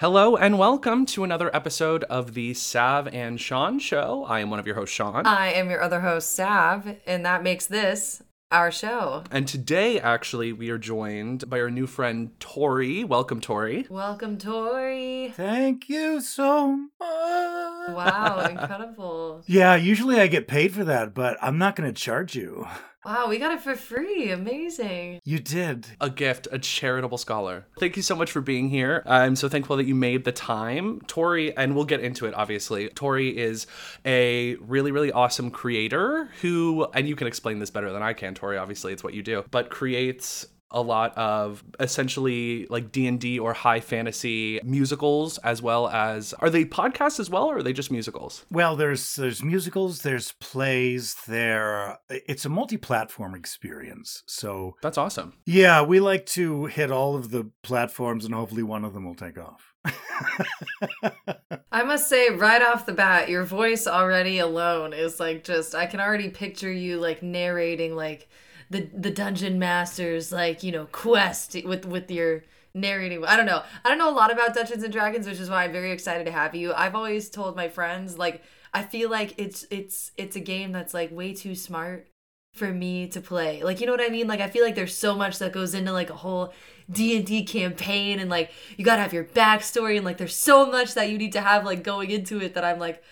Hello and welcome to another episode of the Sav and Sean Show. I am one of your hosts, Sean. I am your other host, Sav, and that makes this our show. And today, actually, we are joined by our new friend, Tory. Welcome, Tory. Welcome, Tory. Thank you so much. Wow, incredible. yeah, usually I get paid for that, but I'm not going to charge you. Wow, we got it for free. Amazing. You did. A gift, a charitable scholar. Thank you so much for being here. I'm so thankful that you made the time. Tory, and we'll get into it, obviously. Tory is a really, really awesome creator who, and you can explain this better than I can, Tory, obviously, it's what you do, but creates a lot of essentially like D&D or high fantasy musicals as well as are they podcasts as well or are they just musicals? Well, there's there's musicals, there's plays, there it's a multi-platform experience. So That's awesome. Yeah, we like to hit all of the platforms and hopefully one of them will take off. I must say, right off the bat, your voice already alone is like just, I can already picture you like narrating like the the dungeon masters like you know quest with with your narrating. I don't know. I don't know a lot about dungeons and dragons which is why i'm very excited to have you. I've always told my friends like i feel like it's it's it's a game that's like way too smart for me to play. Like you know what i mean? Like i feel like there's so much that goes into like a whole d&d campaign and like you gotta have your backstory and like there's so much that you need to have like going into it that i'm like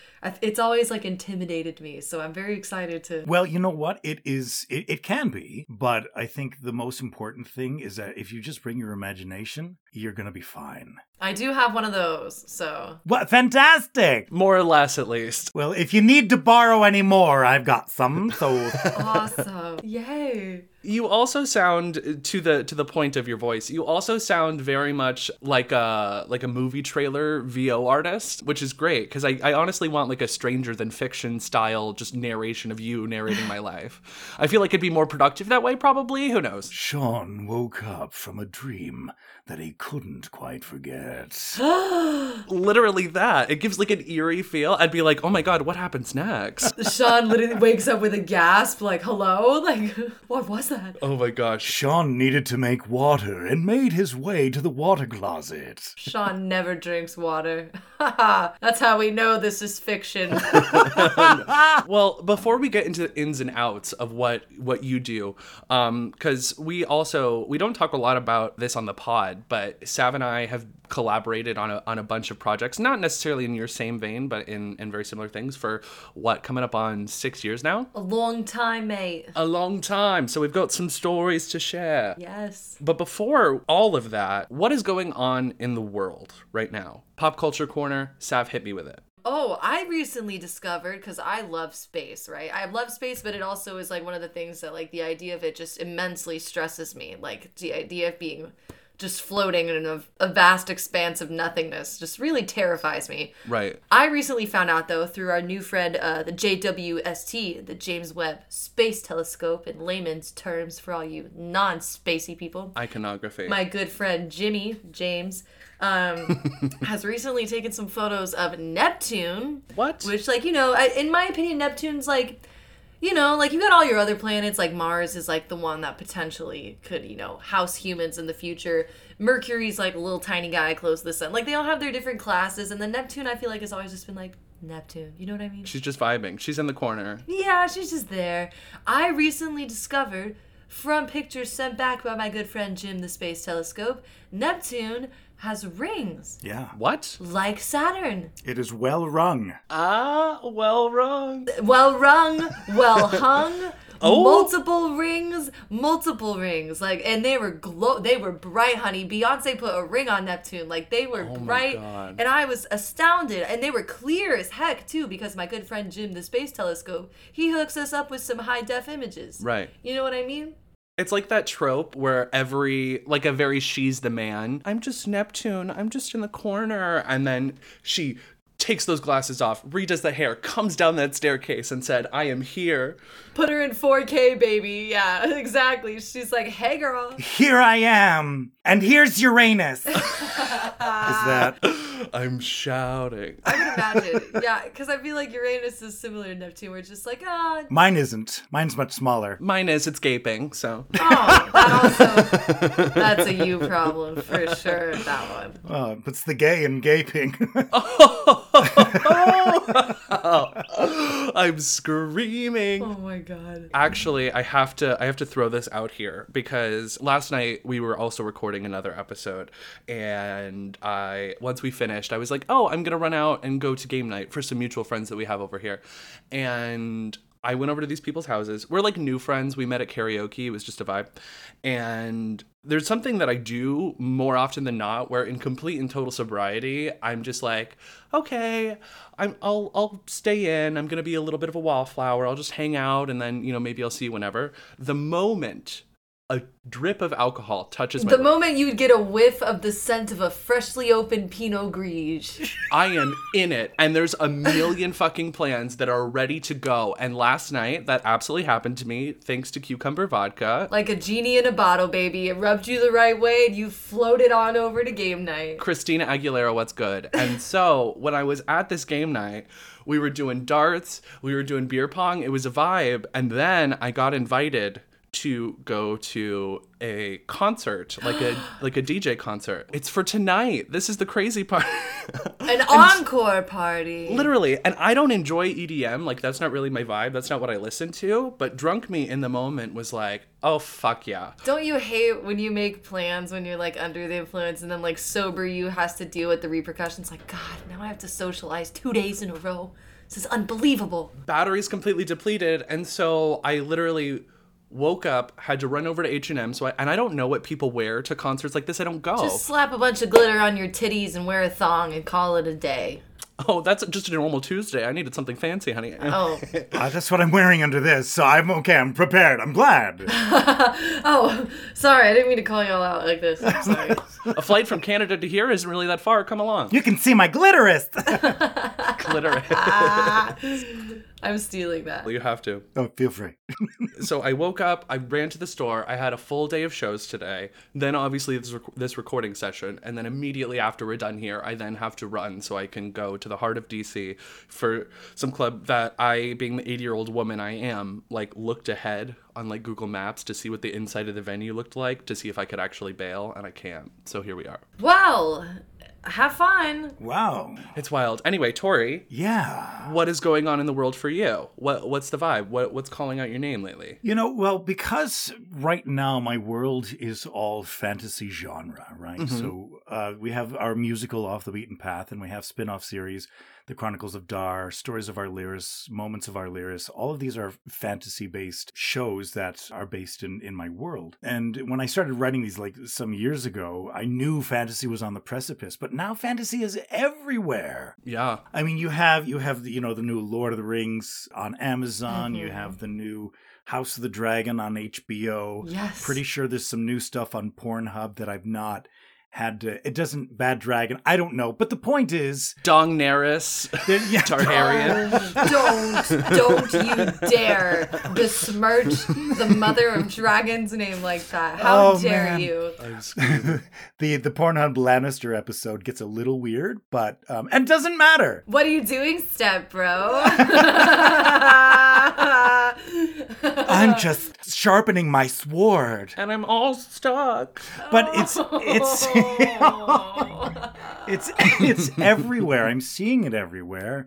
it's always like intimidated me so i'm very excited to well you know what? It is it, it can be but i think the most important thing is that if you just bring your imagination you're gonna be fine. I do have one of those so what? Fantastic! More or less at least. Well if you need to borrow any more i've got some so awesome. Yay you also sound uh, to the to the point of your voice you also sound very much like a like a movie trailer vo artist which is great because I, I honestly want like a stranger than fiction style just narration of you narrating my life. I feel like it'd be more productive that way probably. Who knows? Sean woke up from a dream that he couldn't quite forget. Literally that. It gives like an eerie feel. I'd be like oh my god what happens next? Sean literally wakes up with a gasp like hello? Like what was that? Oh my gosh. Sean needed to make water and made his way to the water closet. Sean never drinks water. That's how we know this is fiction. Well before we get into the ins and outs of what what you do um because we also we don't talk a lot about this on the pod but sav and i have collaborated on a, on a bunch of projects not necessarily in your same vein but in in very similar things for what coming up on six years now? A long time mate. A long time. So we've got some stories to share. Yes. But before all of that what is going on in the world right now? Pop culture corner sav hit me with it. Oh, I recently discovered because I love space, right? I love space, but it also is like one of the things that, like, the idea of it just immensely stresses me. Like, the idea of being just floating in a, a, vast expanse of nothingness just really terrifies me. Right. I recently found out, though, through our new friend, uh, the JWST, the James Webb Space Telescope, in layman's terms for all you non spacey people. Iconography. My good friend Jimmy, James, um, has recently taken some photos of Neptune. What? Which, like, you know, I, in my opinion, Neptune's like you know, like you got all your other planets, like Mars is like the one that potentially could, you know, house humans in the future. Mercury's like a little tiny guy close to the sun. Like they all have their different classes, and then Neptune, I feel like, has always just been like Neptune. You know what I mean? She's just vibing. She's in the corner. Yeah, she's just there. I recently discovered from pictures sent back by my good friend Jim the Space Telescope, Neptune has rings. Yeah. What? Like Saturn. It is well rung. Ah, well rung. Well rung, well hung, Oh. multiple rings, multiple rings, like, and they were glow, they were bright, honey. Beyonce put a ring on Neptune, like they were Oh bright, and I was astounded, and they were clear as heck too, because my good friend Jim, the space telescope, he hooks us up with some high def images. Right. You know what I mean? It's like that trope where every, like a very she's the man. I'm just Neptune. I'm just in the corner. And then she takes those glasses off, redoes the hair, comes down that staircase and said, I am here. Put her in 4K, baby. Yeah, exactly. She's like, hey, girl. Here I am, and here's Uranus. Is that? I'm shouting. I can imagine. yeah, because I feel like Uranus is similar to Neptune. We're just like, ah, Mine isn't. Mine's much smaller. Mine is, it's gaping. So oh, that also, that's a you problem for sure, that one. Uh, it's the gay and gaping. I'm screaming. Oh my god. Actually, I have to I have to throw this out here because last night we were also recording another episode and I once we finished, I was like, "Oh, I'm going to run out and go to game night for some mutual friends that we have over here." And I went over to these people's houses. We're like new friends. We met at karaoke. It was just a vibe. And there's something that I do more often than not where in complete and total sobriety, I'm just like, okay, I'm I'll I'll stay in. I'm going to be a little bit of a wallflower. I'll just hang out and then, you know, maybe I'll see you whenever. The moment a drip of alcohol touches my The lips, moment you'd get a whiff of the scent of a freshly opened Pinot Gris. I am in it, and there's a million fucking plans that are ready to go. And last night, that absolutely happened to me thanks to cucumber vodka. Like a genie in a bottle, baby. It rubbed you the right way and you floated on over to game night. Christina Aguilera, what's good? And so when I was at this game night, we were doing darts, we were doing beer pong. It was a vibe, and then I got invited to go to a concert, like a like a DJ concert. It's for tonight. This is the crazy part. An encore party. Literally, and I don't enjoy EDM. Like that's not really my vibe. That's not what I listen to. But drunk me in the moment was like, oh fuck yeah. Don't you hate when you make plans when you're like under the influence and then like sober you has to deal with the repercussions? Like, God, now I have to socialize two days in a row. This is unbelievable. battery's completely depleted and so i literally woke up had to run over to h&m so I, and i don't know what people wear to concerts like this i don't go Just slap a bunch of glitter on your titties and wear a thong and call it a day. oh that's just a normal tuesday i needed something fancy honey Oh, Uh, that's what I'm wearing under this, so I'm okay. I'm prepared. I'm glad. oh, sorry, I didn't mean to call y'all out like this. I'm sorry. a flight from canada to here isn't really that far come along You can see my glitterist. glitter I'm stealing that. you have to oh, feel free. so I woke up, I ran to the store, I had a full day of shows today, then obviously this, rec- this recording session, and then immediately after we're done here, I then have to run so I can go to the heart of DC for some club that I, being the 80 year old woman I am, like looked ahead on like Google Maps to see what the inside of the venue looked like to see if I could actually bail, and I can't. So here we are. Well, have fun. Wow. It's wild. Anyway, Tory, Yeah. what is going on in the world for you? What What's the vibe? What What's calling out your name lately? You know, well, because right now my world is all fantasy genre, right? So uh, we have our musical Off the Beaten Path, and we have spin off series, The Chronicles of Dar, Stories of Arlyris, Moments of Arlyris. All of these are fantasy based shows that are based in, in my world. And when I started writing these like some years ago, I knew fantasy was on the precipice, but now fantasy is everywhere. Yeah. I mean, you have you have the, you know the new Lord of the Rings on Amazon. You mm-hmm. have the new House of the Dragon on HBO. Yes. Pretty sure there's some new stuff on Pornhub that I've not had to. It doesn't Bad Dragon. I don't know, but the point is, Dong Neris. yeah, Targaryen. don't, don't you dare besmirch the mother of dragons name like that. How Oh, dare man. you? the the Pornhub Lannister episode gets a little weird, but um, and doesn't matter. What are you doing, step bro? I'm just sharpening my sword. and I'm all stuck. but it's it's oh. it's it's everywhere. I'm seeing it everywhere.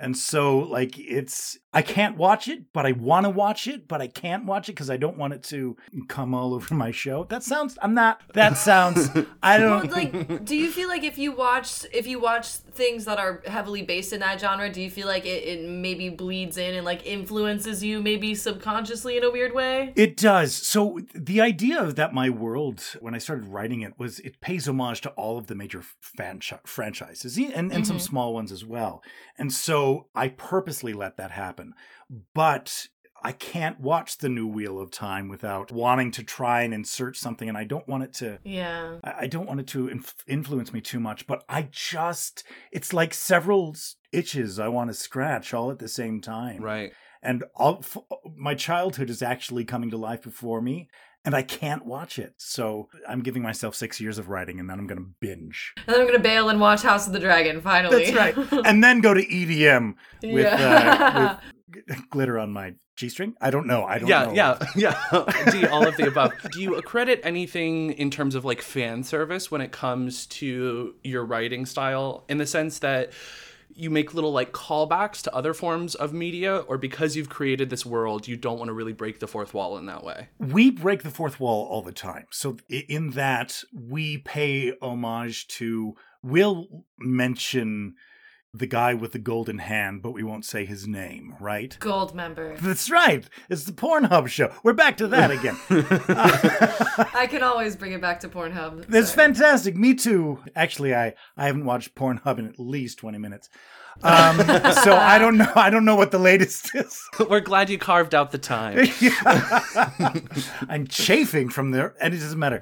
And so like it's I can't watch it, but I want to watch it, but I can't watch it cuz I don't want it to come all over my show. That sounds I'm not that sounds I don't like, do you feel like if you watch if you watch things that are heavily based in that genre, do you feel like it, it maybe bleeds in and like influences you maybe subconsciously in a weird way? It does. So the idea of that my world, when I started writing it, was it pays homage to all of the major fan- franchises and, and some mm-hmm. small ones as well. And so I purposely let that happen. But I can't watch the new Wheel of Time without wanting to try and insert something, and I don't want it to. Yeah. I I don't want it to inf- influence me too much, but I just. It's like several itches I want to scratch all at the same time. Right. And all, f- my childhood is actually coming to life before me, and I can't watch it. So I'm giving myself six years of writing, and then I'm going to binge. And then I'm gonna bail and watch House of the Dragon finally. That's right. and then go to EDM with, Yeah. uh, with glitter on my G string. I don't know. I don't Yeah, know. yeah, yeah. D, all of the above. Do you accredit anything in terms of like fan service when it comes to your writing style in the sense that you make little like callbacks to other forms of media or because you've created this world you don't want to really break the fourth wall in that way? We break the fourth wall all the time. So in that we pay homage to. We'll mention the guy with the golden hand, but we won't say his name, right? Goldmember. That's right. It's the Pornhub show. We're back to that again. I can always bring it back to Pornhub. That's Sorry. fantastic. Me too. Actually, I I haven't watched Pornhub in at least twenty minutes. Um, so I don't know. I don't know what the latest is. We're glad you carved out the time. I'm chafing from there, and it doesn't matter.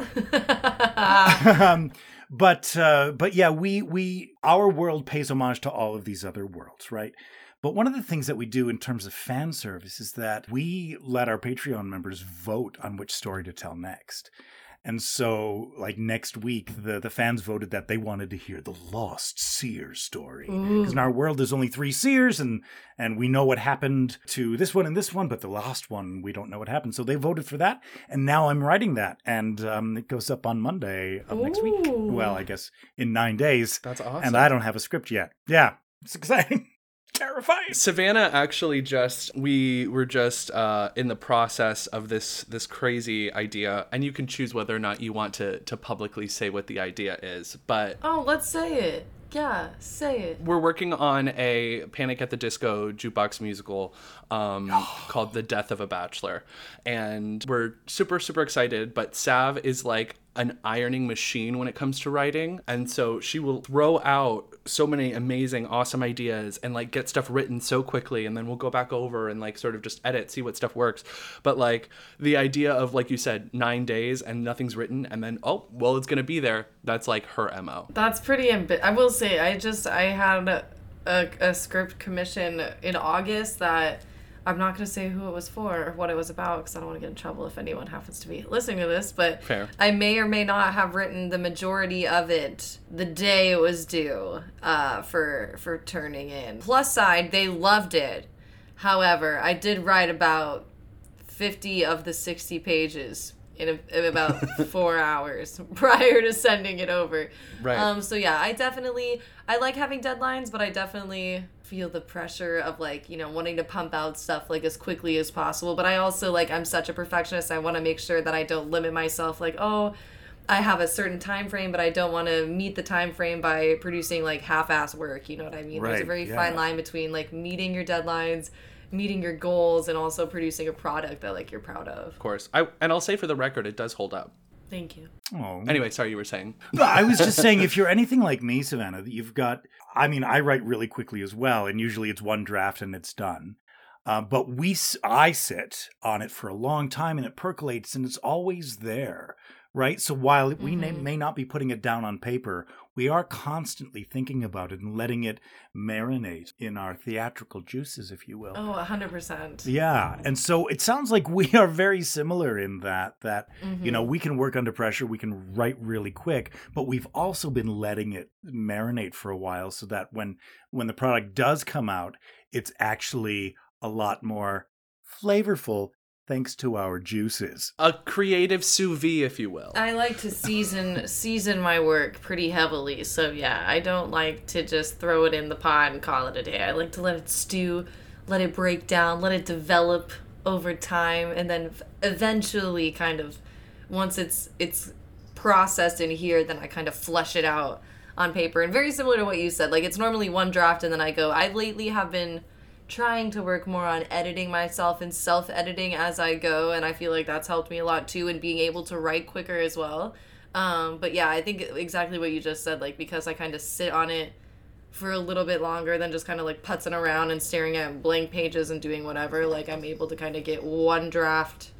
um, but uh, but yeah, we we our world pays homage to all of these other worlds, right? But one of the things that we do in terms of fan service is that we let our Patreon members vote on which story to tell next. And so, like next week, the, the fans voted that they wanted to hear the Lost Seer story. Because in our world, there's only three Seers, and and we know what happened to this one and this one, but the last one, we don't know what happened. So they voted for that, and now I'm writing that, and um, it goes up on Monday of next week. Well, I guess in nine days. That's awesome. And I don't have a script yet. Yeah, it's exciting. Terrifying. Savannah actually just we were just uh, in the process of this this crazy idea, and you can choose whether or not you want to to publicly say what the idea is. But Oh, let's say it. Yeah, say it. we're working on a Panic at the Disco jukebox musical um, called The Death of a Bachelor. And we're super, super excited. But Sav is like an ironing machine when it comes to writing. And so she will throw out so many amazing, awesome ideas and like get stuff written so quickly. And then we'll go back over and like sort of just edit, see what stuff works. But like the idea of, like you said, nine days and nothing's written. And then, oh, well, it's going to be there. That's like her MO. That's pretty I will say, I just I had a, a script commission in August that I'm not going to say who it was for or what it was about because I don't want to get in trouble if anyone happens to be listening to this. But Fair. I may or may not have written the majority of it the day it was due uh, for for turning in. Plus side, they loved it. However, I did write about 50 of the 60 pages in, a, in about four hours prior to sending it over. Right. Um, so yeah, I definitely I like having deadlines, but I definitely feel the pressure of like you know wanting to pump out stuff like as quickly as possible. But I also like I'm such a perfectionist. I want to make sure that I don't limit myself. Like oh. I have a certain time frame, but I don't want to meet the time frame by producing like half-ass work. You know what I mean? There's a very yeah. fine line between like meeting your deadlines, meeting your goals, and also producing a product that like you're proud of. Of course. I, and I'll say for the record, it does hold up. Thank you. Oh, Anyway, sorry, you were saying. I was just saying, if you're anything like me, Savannah, that you've got. I mean, I write really quickly as well, and usually it's one draft and it's done. Uh, but we, I sit on it for a long time, and it percolates, and it's always there, right? So while we may, may not be putting it down on paper, we are constantly thinking about it and letting it marinate in our theatrical juices, if you will. Oh, 100%. Yeah, and so it sounds like we are very similar in that that you know we can work under pressure, we can write really quick, but we've also been letting it marinate for a while so that when when the product does come out, it's actually a lot more flavorful thanks to our juices. A creative sous vide, if you will. I like to season season my work pretty heavily. So yeah, I don't like to just throw it in the pot and call it a day. I like to let it stew, let it break down, let it develop over time and then eventually kind of once it's it's processed in here, then I kind of flush it out on paper. And very similar to what you said, like it's normally one draft and then I go. I lately have been trying to work more on editing myself and self editing as I go. And I feel like that's helped me a lot too, and being able to write quicker as well. Um, but yeah, I think exactly what you just said, like because I kind of sit on it for a little bit longer than just kind of like putzing around and staring at blank pages and doing whatever. Like I'm able to kind of get one draft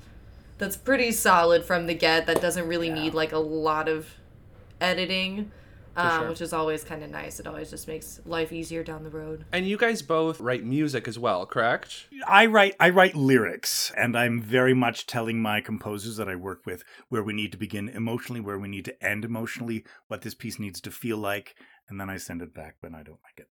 that's pretty solid from the get that doesn't really need like a lot of editing. Um, sure. which is always kind of nice. It always just makes life easier down the road. And you guys both write music as well, correct? I write I write lyrics and I'm very much telling my composers that I work with where we need to begin emotionally, where we need to end emotionally, what this piece needs to feel like, and then I send it back when I don't like it.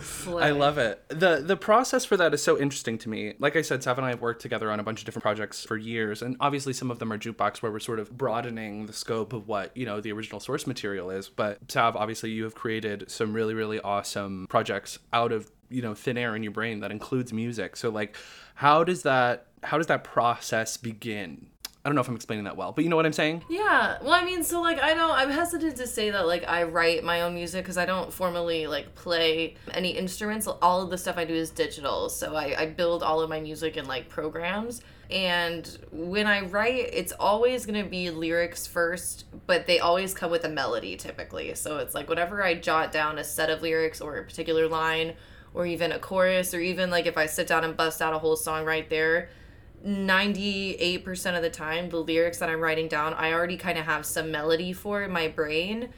Slay. I love it. the The process for that is so interesting to me. Like I said, Sav and I have worked together on a bunch of different projects for years, and obviously some of them are jukebox, where we're sort of broadening the scope of what you know the original source material is. But Sav, obviously, you have created some really, really awesome projects out of you know thin air in your brain that includes music. So like, how does that how does that process begin? I don't know if I'm explaining that well, but you know what I'm saying? Yeah. Well, I mean, so like I don't. I'm hesitant to say that like I write my own music because I don't formally like play any instruments. All of the stuff I do is digital, so I, I build all of my music in like programs. And when I write, it's always gonna be lyrics first, but they always come with a melody typically. So it's like whenever I jot down a set of lyrics or a particular line, or even a chorus, or even like if I sit down and bust out a whole song right there 98% of the time the lyrics that i'm writing down i already kind of have some melody for in my brain.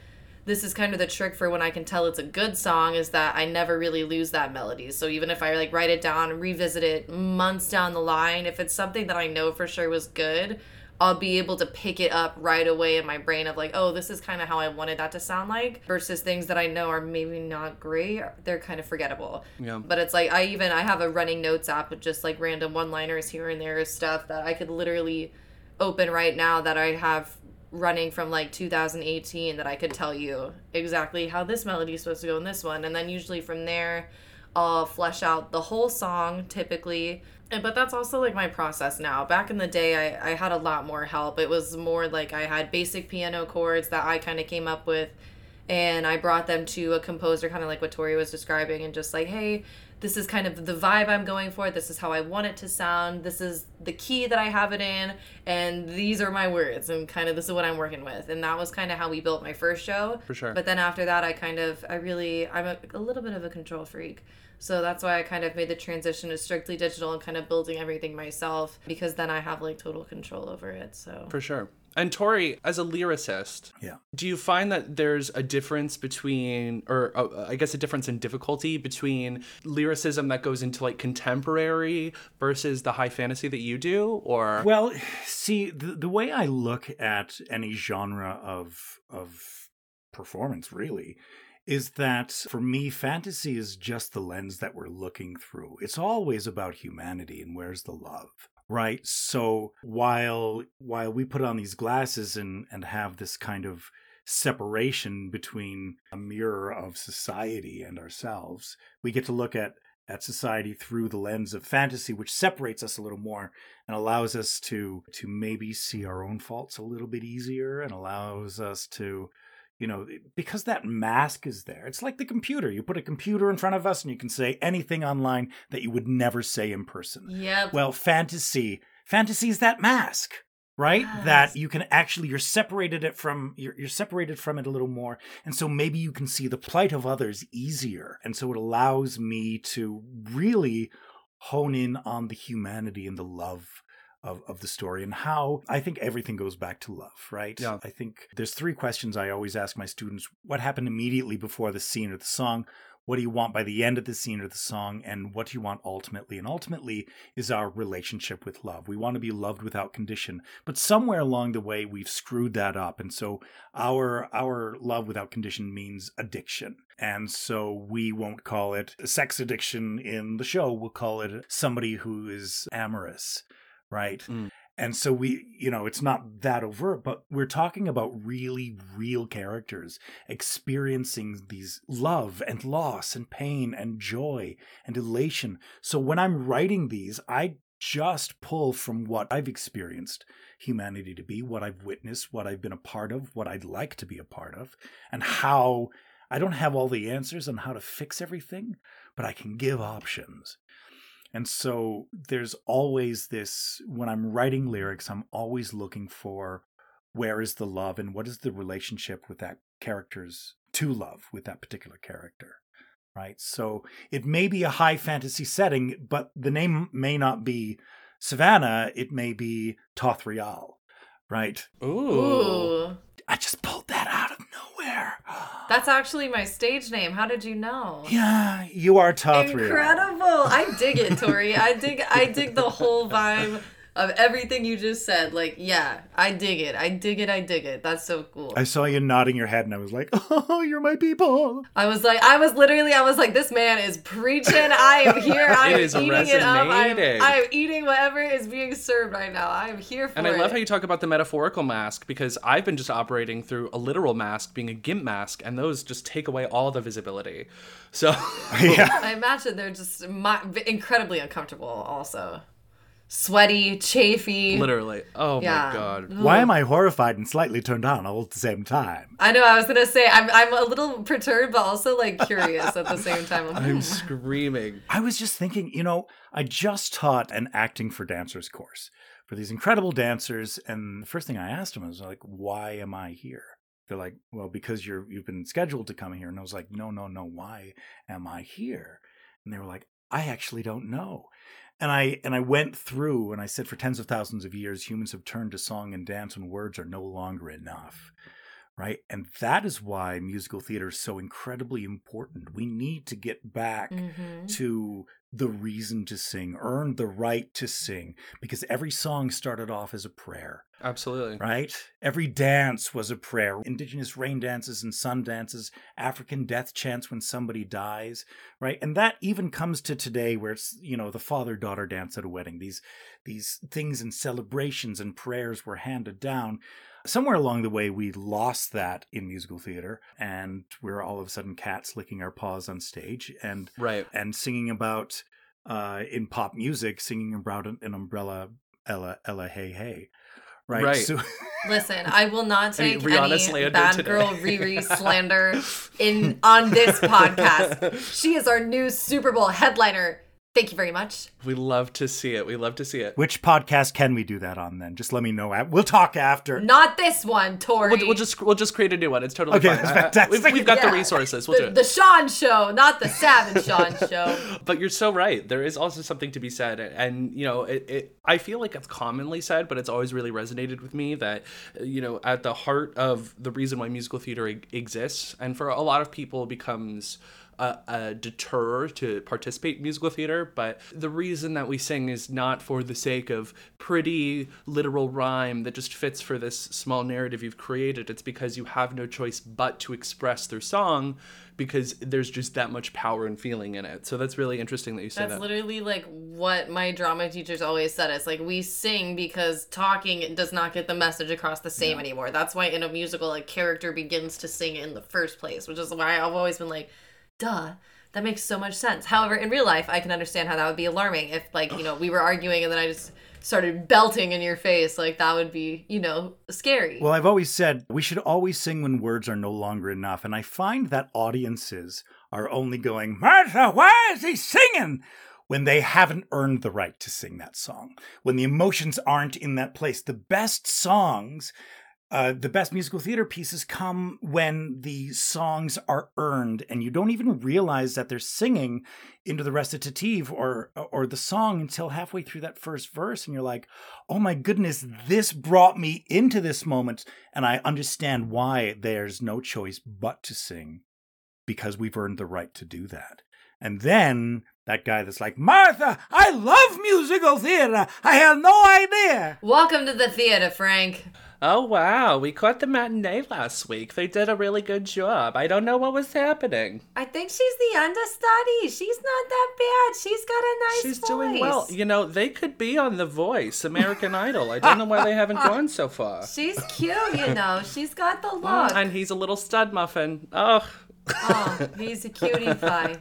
This is kind of the trick for when i can tell it's a good song is that i never really lose that melody. So even if i like write it down revisit it months down the line if it's something that i know for sure was good I'll be able to pick it up right away in my brain of like, oh, this is kind of how I wanted that to sound like versus things that I know are maybe not great. They're kind of forgettable. Yeah. But it's like I even I have a running notes app with just like random one-liners here and there stuff that I could literally open right now that I have running from like 2018 that I could tell you exactly how this melody is supposed to go in this one and then usually from there I'll flesh out the whole song typically but that's also like my process now. Back in the day I, I had a lot more help. It was more like i had basic piano chords that i kind of came up with and i brought them to a composer kind of like what tory was describing and just like hey this is kind of the vibe i'm going for. This is how i want it to sound. This is the key that i have it in and these are my words and kind of this is what i'm working with. And that was kind of how we built my first show. For sure. but then after that i kind of i really i'm a, a little bit of a control freak so that's why I kind of made the transition to strictly digital and kind of building everything myself because then I have like total control over it. So For sure. And Tory, as a lyricist, Yeah. do you find that there's a difference between, or uh, I guess a difference in difficulty between lyricism that goes into like contemporary versus the high fantasy that you do? Or, Well, see, the, the way I look at any genre of of performance really is that for me fantasy is just the lens that we're looking through. It's always about humanity and where's the love. Right? So while while we put on these glasses and and have this kind of separation between a mirror of society and ourselves, we get to look at at society through the lens of fantasy which separates us a little more and allows us to to maybe see our own faults a little bit easier and allows us to you know because that mask is there it's like the computer you put a computer in front of us and you can say anything online that you would never say in person Yep. well fantasy fantasy is that mask right Yes. that you can actually you're separated it from you're, you're separated from it a little more and so maybe you can see the plight of others easier and so it allows me to really hone in on the humanity and the love of, of the story and how I think everything goes back to love, right? Yeah. I think there's three questions I always ask my students what happened immediately before the scene or the song? What do you want by the end of the scene or the song? And what do you want ultimately? And ultimately is our relationship with love. We want to be loved without condition. But somewhere along the way, we've screwed that up. And so our, our love without condition means addiction. And so we won't call it sex addiction in the show. We'll call it somebody who is amorous, right? Mm. And so we, you know, it's not that overt, but we're talking about really real characters experiencing these love and loss and pain and joy and elation. So when I'm writing these, I just pull from what I've experienced humanity to be, what I've witnessed, what I've been a part of, what I'd like to be a part of, and how I don't have all the answers on how to fix everything, but I can give options. And so there's always this when I'm writing lyrics, I'm always looking for where is the love and what is the relationship with that character's to love with that particular character. Right. So it may be a high fantasy setting, but the name may not be Savannah, it may be Tothrial. Right. Ooh. Ooh. I just pulled that out of nowhere. That's actually my stage name. How did you know? Yeah, you are Tothrial. Incredible. I dig it, Tory. I dig I dig the whole vibe of everything you just said. Like, yeah, I dig it. I dig it. I dig it. That's so cool. I saw you nodding your head and I was like, oh, you're my people. I was like, I was literally, I was like, this man is preaching. I am here. I am is eating it up. I am. I am eating whatever is being served right now. I am here for And it. I love how you talk about the metaphorical mask because I've been just operating through a literal mask being a gimp mask, and those just take away all the visibility. So, yeah. I imagine they're just mi- incredibly uncomfortable. Also, sweaty, chafy. literally. Oh Yeah. my god. Why am I horrified and slightly turned on all at the same time? I know. I was gonna say I'm I'm a little perturbed, but also like curious at the same time. I'm, I'm hmm. screaming. I was just thinking, you know, I just taught an acting for dancers course for these incredible dancers, and the first thing I asked them was like, "Why am I here?" They're like, "Well, because you're you've been scheduled to come here." And I was like, "No, no, no. Why am I here?" And they were like, "I actually don't know." And I and I went through and I said, for tens of thousands of years, humans have turned to song and dance when words are no longer enough. Right. And that is why musical theater is so incredibly important. We need to get back Mhm. to the reason to sing, earned the right to sing, because every song started off as a prayer, Absolutely. right? Every dance was a prayer. Indigenous rain dances and sun dances, African death chants when somebody dies, right? And that even comes to today where it's, you know, the father daughter dance at a wedding. These these things and celebrations and prayers were handed down. Somewhere along the way, we lost that in musical theater, and we're all of a sudden cats licking our paws on stage and Right. and singing about uh, in pop music, singing about an, an umbrella, Ella, Ella, hey, hey, right? Right. So, Listen, I will not Any take Rihanna any slander bad today. girl Riri slander in on this podcast. She is our new Super Bowl headliner. Thank you very much. We love to see it. We love to see it. which podcast can we do that on then? Just let me know. We'll talk after. Not this one, Tory. We'll, we'll just we'll just create a new one. It's totally Okay, fine. that's I- I- we've, we've got Yeah. the resources. We'll do it. the Sean show, not the Savage Sean show. but you're so right. There is also something to be said, and you know, it, it. I feel like it's commonly said, but it's always really resonated with me that you know, at the heart of the reason why musical theater e- exists, and for a lot of people becomes. A, a deter to participate in musical theater, but the reason that we sing is not for the sake of pretty literal rhyme that just fits for this small narrative you've created. It's because you have no choice but to express through song because there's just that much power and feeling in it. So that's really interesting that you say That's that. literally like what my drama teachers always said. It's like we sing because talking does not get the message across the same anymore. That's why in a musical, a character begins to sing in the first place, which is why I've always been like, duh. That makes so much sense. However, in real life, I can understand how that would be alarming if, like, you know, we were arguing and then I just started belting in your face. Like, that would be, you know, scary. Well, I've always said we should always sing when words are no longer enough. And I find that audiences are only going, Martha, why is he singing? When they haven't earned the right to sing that song, when the emotions aren't in that place. The best songs, uh, the best musical theater pieces come when the songs are earned and you don't even realize that they're singing into the recitative or or the song until halfway through that first verse and you're like oh my goodness this brought me into this moment and i understand why there's no choice but to sing because we've earned the right to do that. And then that guy that's like martha i love musical theater i had no idea Welcome to the theater, Frank. Oh wow, we caught the matinee last week. They did a really good job. I don't know what was happening. I think she's the understudy. She's not that bad. She's got a nice She's voice. doing well. You know, they could be on The Voice, American Idol. I don't know why they haven't gone so far. She's cute, you know. She's got the look. And he's a little stud muffin. Oh, Oh, he's a cutie pie.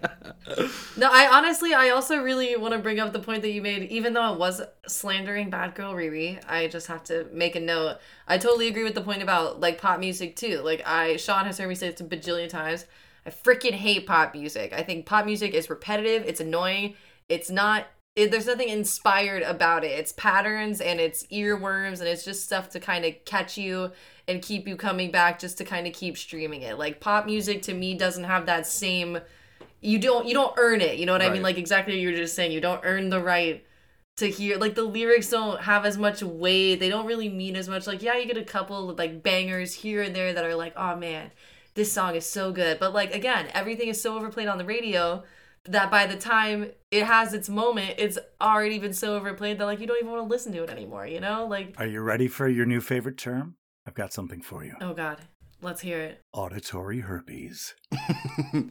No, I honestly, I also really want to bring up the point that you made. Even though it was slandering Bad Girl Riri, I just have to make a note. I totally agree with the point about like pop music too. Like I, Sean has heard me say this a bajillion times. I freaking hate pop music. I think pop music is repetitive. It's annoying. It's not. It, there's nothing inspired about it. It's patterns and it's earworms and it's just stuff to kind of catch you and keep you coming back just to kind of keep streaming it. Like pop music to me doesn't have that same you don't you don't earn it. You know what I mean? Like exactly what you were just saying. You don't earn the right to hear like the lyrics don't have as much weight. They don't really mean as much. Like yeah, you get a couple of like bangers here and there that are like, "Oh man, this song is so good." But like again, everything is so overplayed on the radio that by the time it has its moment, it's already been so overplayed that like you don't even want to listen to it anymore, you know? Like Are you ready for your new favorite term? I've got something for you. oh god. Let's hear it. Auditory herpes.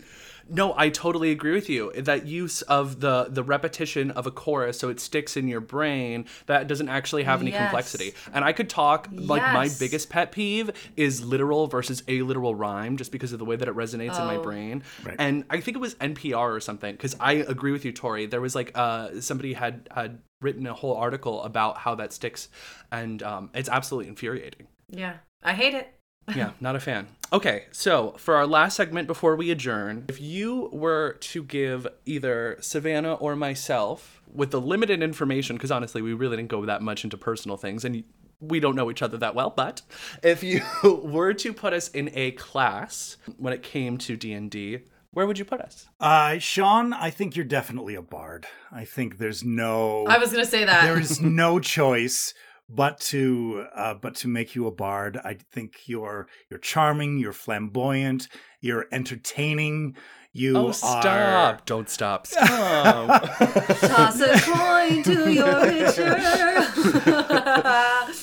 No, I totally agree with you. That use of the the repetition of a chorus so it sticks in your brain that doesn't actually have any Yes. complexity. And I could talk like my biggest pet peeve is literal versus aliteral rhyme just because of the way that it resonates in my Oh. brain. Right. And I think it was NPR or something cuz I agree with you Tory. There was like uh somebody had had written a whole article about how that sticks and um it's absolutely infuriating. Yeah. I hate it. yeah, not a fan. Okay, so for our last segment before we adjourn, if you were to give either Savannah or myself, with the limited information, because honestly, we really didn't go that much into personal things, and we don't know each other that well, but if you were to put us in a class when it came to D and D, where would you put us? Uh, Sean, I think you're definitely a bard. I think there's no I was going to say that. there is no choice but to uh, but to make you a bard. I think you're you're charming, you're flamboyant, you're entertaining. You Oh, are stop! Don't stop! Stop! Toss a coin to your witcher.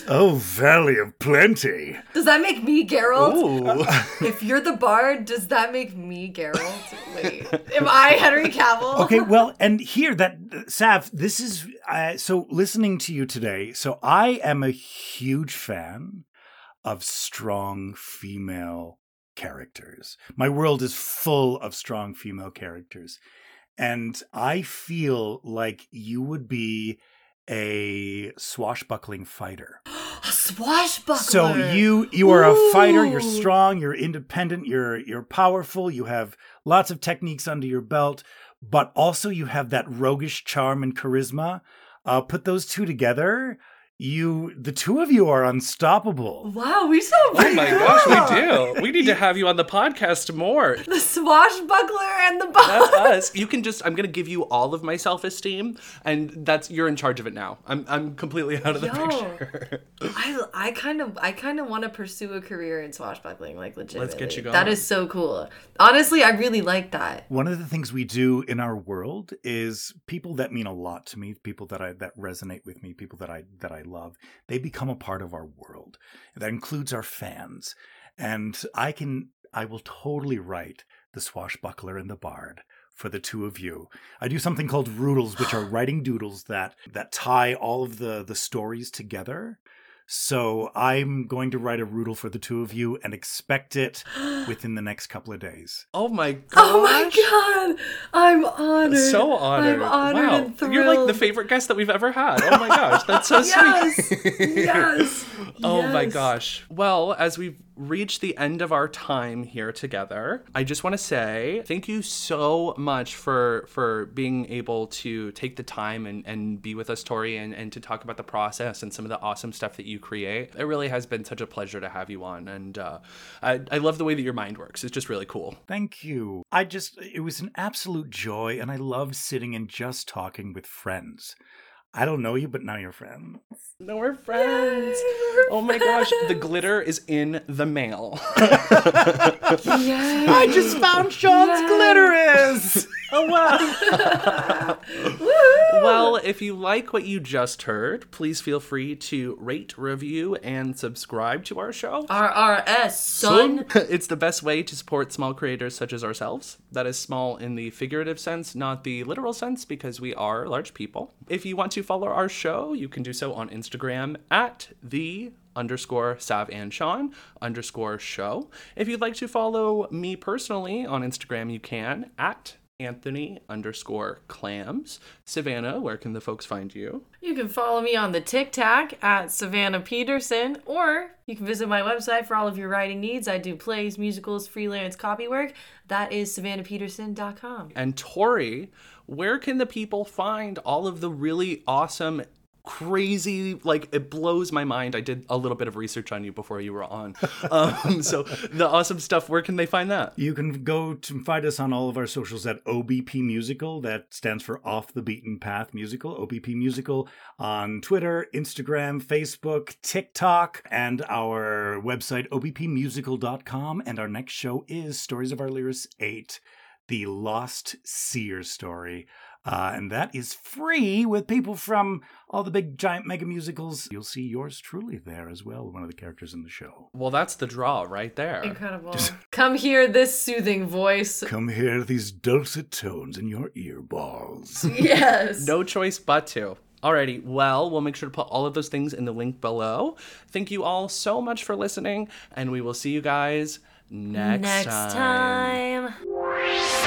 Oh, Valley of Plenty. does that make me Geralt? Ooh. If you're the bard, does that make me Geralt? Wait, am I Henry Cavill? okay, well, and here that Sav, this is uh, so listening to you today. So I am a huge fan of strong female characters. My world is full of strong female characters, and I feel like you would be a swashbuckling fighter. A swashbuckler. So you you are a fighter. You're strong. You're independent. You're you're powerful. You have lots of techniques under your belt, but also you have that roguish charm and charisma. Uh, put those two together, you the two of you are unstoppable. Wow, we so oh my gosh, we do. We need to have you on the podcast more. The swashbuckler and the That's us. You can just I'm gonna give you all of my self-esteem and that's you're in charge of it now. I'm I'm completely out of the Yo. picture. I I kind of I kind of want to pursue a career in swashbuckling, like legit Let's get you going. that is so cool. Honestly, I really like that. One of the things we do in our world is people that mean a lot to me, people that I that resonate with me, people that I that I love, they become a part of our world. That includes our fans. And I can I will totally write the swashbuckler and the bard for the two of you. I do something called roodles, which are writing doodles that that tie all of the the stories together. So I'm going to write a roodle for the two of you and expect it within the next couple of days. Oh my god! Oh my god, I'm honored. So honored. I'm honored wow. and thrilled. You're like the favorite guest that we've ever had. Oh my gosh, that's so Yes, sweet. yes. Oh my gosh. Well, as we've reached the end of our time here together, I just want to say thank you so much for for being able to take the time and, and be with us, Tory, and, and to talk about the process and some of the awesome stuff that you create. It really has been such a pleasure to have you on. And uh, I, I love the way that your mind works. It's just really cool. Thank you. I just, it was an absolute joy, and I love sitting and just talking with friends. I don't know you, but now you're friends. No, we're friends. Oh my gosh, the glitter is in the mail. Yes. I just found Sean's glitter is. Oh wow. well, if you like what you just heard, please feel free to rate, review, and subscribe to our show. RRS, son. It's the best way to support small creators such as ourselves. That is small in the figurative sense, not the literal sense, because we are large people. If you want to follow our show, you can do so on Instagram at the underscore Sav and Sean underscore show. If you'd like to follow me personally on Instagram, you can at Anthony underscore clams. Savannah, where can the folks find you? You can follow me on the TikTok at Savannah Pedersen, or you can visit my website for all of your writing needs. I do plays, musicals, freelance copy work. That is savannahpedersen.com. And Tory, where can the people find all of the really awesome crazy like it blows my mind i did a little bit of research on you before you were on um, so the awesome stuff where can they find that You can go to find us on all of our socials at OBP Musical. That stands for Off the Beaten Path Musical. OBP Musical on Twitter, Instagram, Facebook, TikTok, and our website, obpmusical.com. And our next show is Stories of Arlyris 8, the Lost Seer story. Uh, and that is free with people from all the big giant mega musicals. You'll see yours truly there as well, one of the characters in the show. well that's the draw right there Incredible. Come hear this soothing voice. Come hear these dulcet tones in your earballs. Yes. no choice but to Alrighty, well, we'll make sure to put all of those things in the link below. Thank you all so much for listening, and we will see you guys next, Next time. you